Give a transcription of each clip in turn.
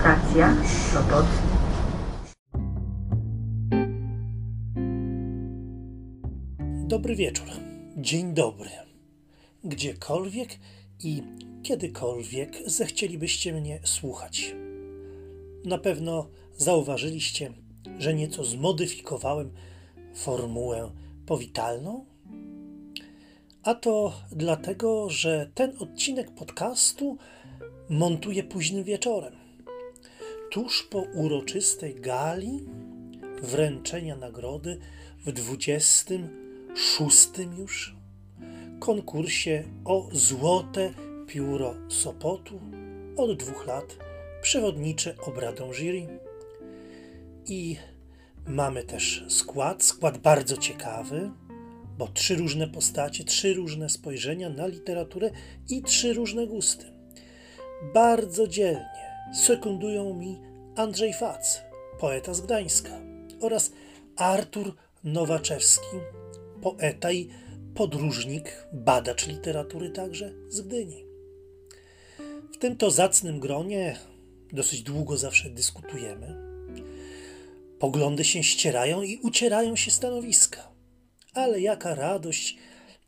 Stacja Sopot. Dobry wieczór, dzień dobry. Gdziekolwiek i kiedykolwiek zechcielibyście mnie słuchać. Na pewno zauważyliście, że nieco zmodyfikowałem formułę powitalną. A to dlatego, że ten odcinek podcastu montuję późnym wieczorem. Tuż po uroczystej gali wręczenia nagrody w 26 już konkursie o Złote Pióro Sopotu od dwóch lat przewodniczę obradą jury. I mamy też skład, skład bardzo ciekawy, bo trzy różne postacie, trzy różne spojrzenia na literaturę i trzy różne gusty. Bardzo dzielnie sekundują mi Andrzej Fac, poeta z Gdańska, oraz Artur Nowaczewski, poeta i podróżnik, badacz literatury także z Gdyni. W tym to zacnym gronie dosyć długo zawsze dyskutujemy. Poglądy się ścierają i ucierają się stanowiska. Ale jaka radość,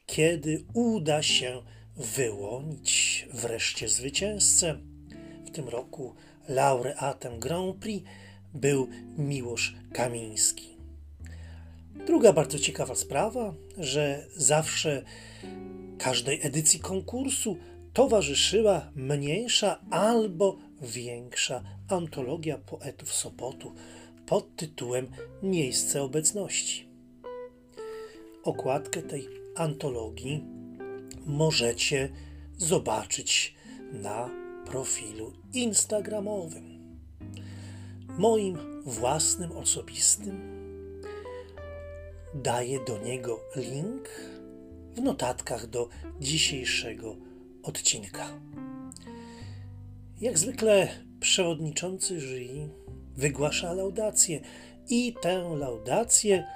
kiedy uda się wyłonić wreszcie zwycięzcę. W tym roku laureatem Grand Prix był Miłosz Kamiński. Druga bardzo ciekawa sprawa, że zawsze każdej edycji konkursu towarzyszyła mniejsza albo większa antologia poetów Sopotu pod tytułem Miejsce obecności. Okładkę tej antologii możecie zobaczyć na profilu Instagramowym. Moim własnym, osobistym. Daję do niego link w notatkach do dzisiejszego odcinka. Jak zwykle przewodniczący jury wygłasza laudację i tę laudację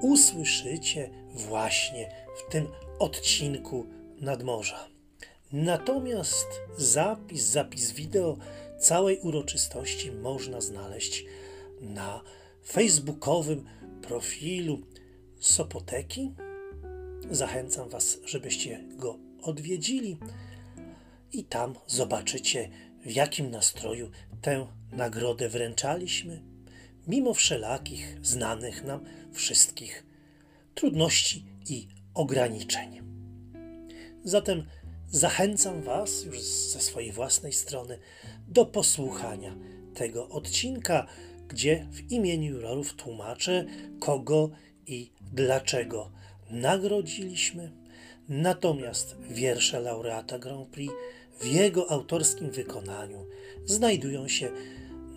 usłyszycie właśnie w tym odcinku nadmorza. Natomiast zapis, zapis wideo całej uroczystości można znaleźć na facebookowym profilu Sopoteki. Zachęcam Was, żebyście go odwiedzili i tam zobaczycie, w jakim nastroju tę nagrodę wręczaliśmy, mimo wszelakich znanych nam wszystkich trudności i ograniczeń. Zatem zachęcam Was już ze swojej własnej strony do posłuchania tego odcinka, gdzie w imieniu jurorów tłumaczę, kogo i dlaczego nagrodziliśmy. Natomiast wiersze laureata Grand Prix w jego autorskim wykonaniu znajdują się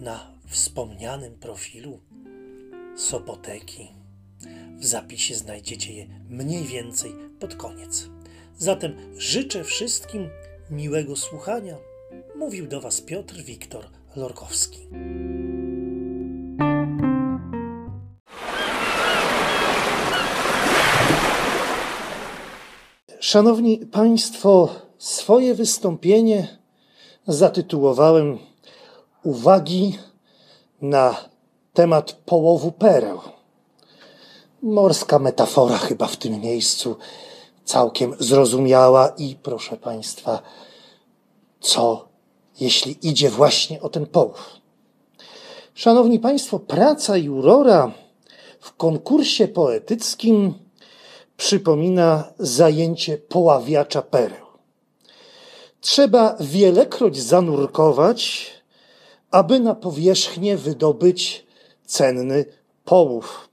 na wspomnianym profilu Sopoteki. W zapisie znajdziecie je mniej więcej pod koniec. Zatem życzę wszystkim miłego słuchania. Mówił do Was Piotr Wiktor Lorkowski. Szanowni Państwo, swoje wystąpienie zatytułowałem Uwagi na temat połowu pereł. Morska metafora chyba w tym miejscu całkiem zrozumiała i proszę Państwa, co jeśli idzie właśnie o ten połów? Szanowni Państwo, praca jurora w konkursie poetyckim przypomina zajęcie poławiacza pereł. Trzeba wielekroć zanurkować, aby na powierzchnię wydobyć cenny połów.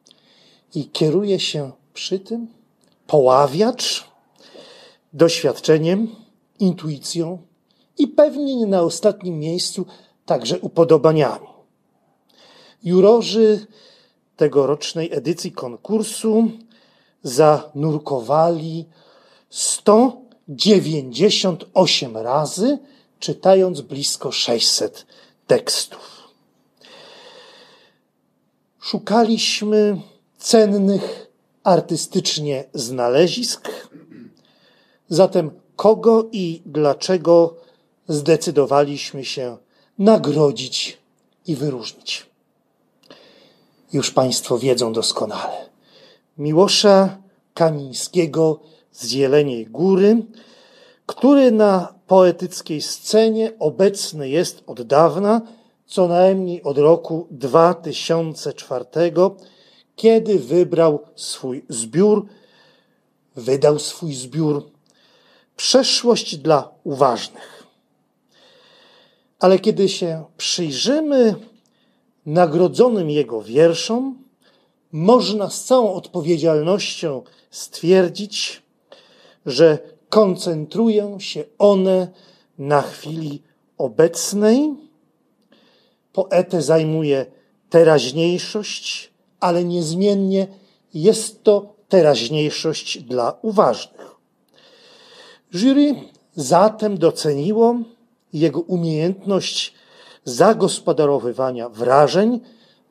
I kieruje się przy tym poławiacz doświadczeniem, intuicją i pewnie nie na ostatnim miejscu także upodobaniami. Jurorzy tegorocznej edycji konkursu zanurkowali 198 razy, czytając blisko 600 tekstów. Szukaliśmy cennych artystycznie znalezisk, zatem kogo i dlaczego zdecydowaliśmy się nagrodzić i wyróżnić. Już Państwo wiedzą doskonale. Miłosza Kamińskiego z Jeleniej Góry, który na poetyckiej scenie obecny jest od dawna, co najmniej od roku 2004, kiedy wybrał swój zbiór, wydał swój zbiór Przeszłość dla uważnych. Ale kiedy się przyjrzymy nagrodzonym jego wierszom, można z całą odpowiedzialnością stwierdzić, że koncentrują się one na chwili obecnej. Poetę zajmuje teraźniejszość, ale niezmiennie jest to teraźniejszość dla uważnych. Jury zatem doceniło jego umiejętność zagospodarowywania wrażeń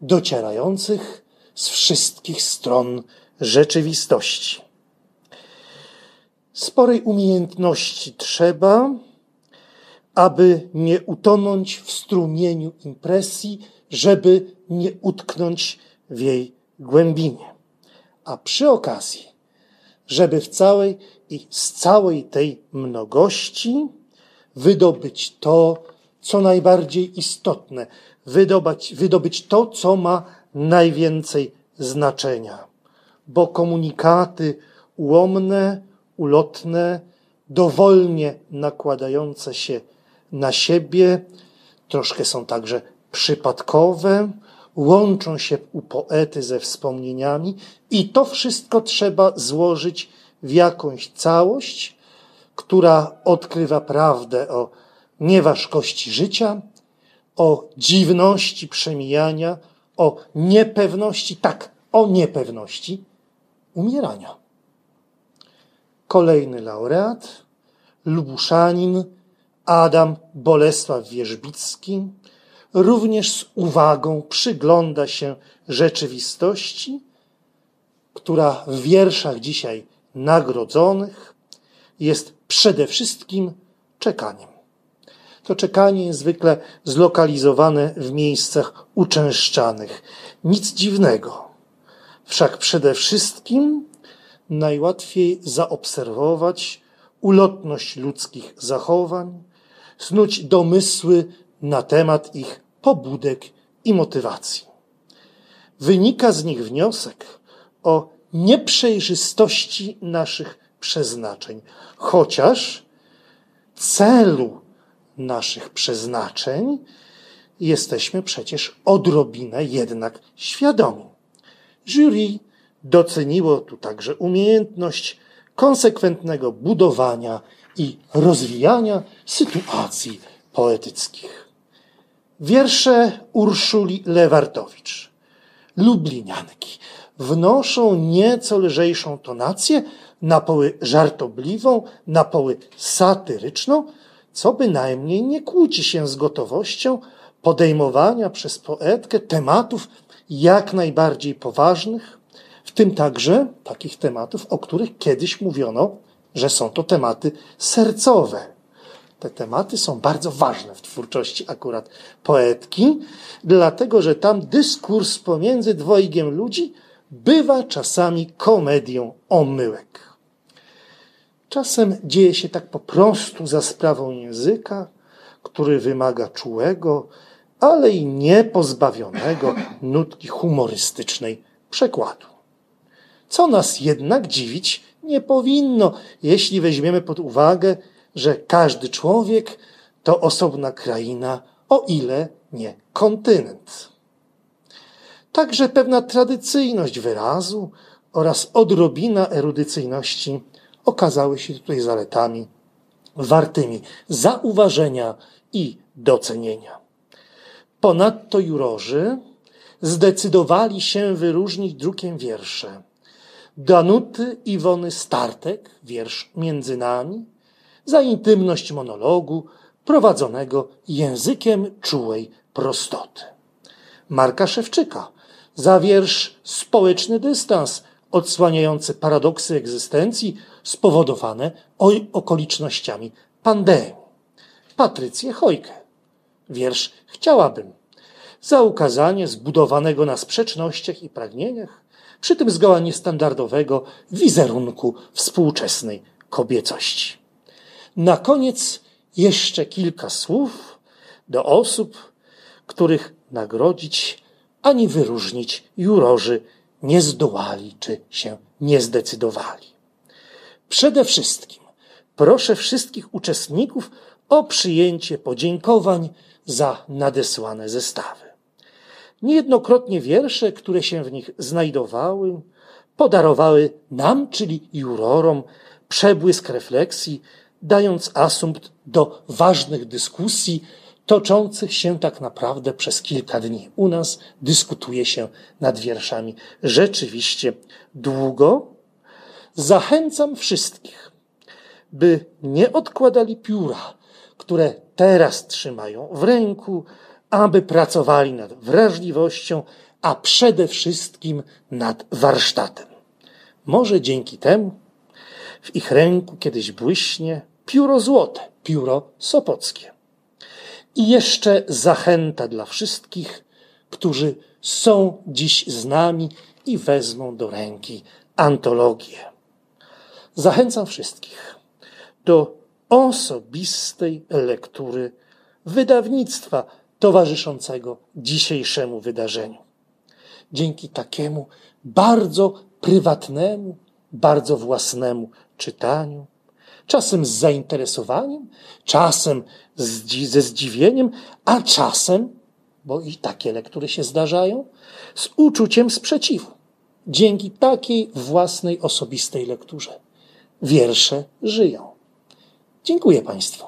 docierających z wszystkich stron rzeczywistości. Sporej umiejętności trzeba, aby nie utonąć w strumieniu impresji, żeby nie utknąć w jej głębinie. A przy okazji, żeby w całej i z całej tej mnogości wydobyć to, co najbardziej istotne, wydobyć, wydobyć to, co ma najwięcej znaczenia. Bo komunikaty ułomne, ulotne, dowolnie nakładające się na siebie, troszkę są także przypadkowe, łączą się u poety ze wspomnieniami i to wszystko trzeba złożyć w jakąś całość, która odkrywa prawdę o nieważkości życia, o dziwności przemijania, o niepewności, tak, o niepewności umierania. Kolejny laureat, Lubuszanin Adam Bolesław Wierzbicki, również z uwagą przygląda się rzeczywistości, która w wierszach dzisiaj nagrodzonych jest przede wszystkim czekaniem. To czekanie jest zwykle zlokalizowane w miejscach uczęszczanych. Nic dziwnego. Wszak przede wszystkim najłatwiej zaobserwować ulotność ludzkich zachowań, snuć domysły na temat ich pobudek i motywacji. Wynika z nich wniosek o nieprzejrzystości naszych przeznaczeń, chociaż celu naszych przeznaczeń jesteśmy przecież odrobinę jednak świadomi. Jury doceniło tu także umiejętność konsekwentnego budowania i rozwijania sytuacji poetyckich. Wiersze Urszuli Lewartowicz, Lublinianki, wnoszą nieco lżejszą tonację, na poły żartobliwą, na poły satyryczną, co bynajmniej nie kłóci się z gotowością podejmowania przez poetkę tematów jak najbardziej poważnych, w tym także takich tematów, o których kiedyś mówiono, że są to tematy sercowe. Te tematy są bardzo ważne w twórczości akurat poetki, dlatego że tam dyskurs pomiędzy dwojgiem ludzi bywa czasami komedią omyłek. Czasem dzieje się tak po prostu za sprawą języka, który wymaga czułego, ale i niepozbawionego nutki humorystycznej przekładu. Co nas jednak dziwić nie powinno, jeśli weźmiemy pod uwagę, że każdy człowiek to osobna kraina, o ile nie kontynent. Także pewna tradycyjność wyrazu oraz odrobina erudycyjności okazały się tutaj zaletami wartymi zauważenia i docenienia. Ponadto jurorzy zdecydowali się wyróżnić drukiem wiersze Danuty Iwony Startek, wiersz Między nami, za intymność monologu prowadzonego językiem czułej prostoty. Marka Szewczyka za wiersz Społeczny dystans, odsłaniający paradoksy egzystencji spowodowane okolicznościami pandemii. Patrycję Chojkę. Wiersz Chciałabym. za ukazanie zbudowanego na sprzecznościach i pragnieniach, przy tym zgoła niestandardowego wizerunku współczesnej kobiecości. Na koniec jeszcze kilka słów do osób, których nagrodzić ani wyróżnić jurorzy nie zdołali czy się nie zdecydowali. Przede wszystkim proszę wszystkich uczestników o przyjęcie podziękowań za nadesłane zestawy. Niejednokrotnie wiersze, które się w nich znajdowały, podarowały nam, czyli jurorom, przebłysk refleksji, dając asumpt do ważnych dyskusji toczących się tak naprawdę przez kilka dni. U nas dyskutuje się nad wierszami rzeczywiście długo. Zachęcam wszystkich, by nie odkładali pióra, które teraz trzymają w ręku, aby pracowali nad wrażliwością, a przede wszystkim nad warsztatem. Może dzięki temu w ich ręku kiedyś błyśnie pióro złote, pióro sopockie. I jeszcze zachęta dla wszystkich, którzy są dziś z nami i wezmą do ręki antologię. Zachęcam wszystkich do osobistej lektury wydawnictwa towarzyszącego dzisiejszemu wydarzeniu. Dzięki takiemu bardzo prywatnemu, bardzo własnemu czytaniu, czasem z zainteresowaniem, czasem ze zdziwieniem, a czasem, bo i takie lektury się zdarzają, z uczuciem sprzeciwu. Dzięki takiej własnej, osobistej lekturze wiersze żyją. Dziękuję Państwu.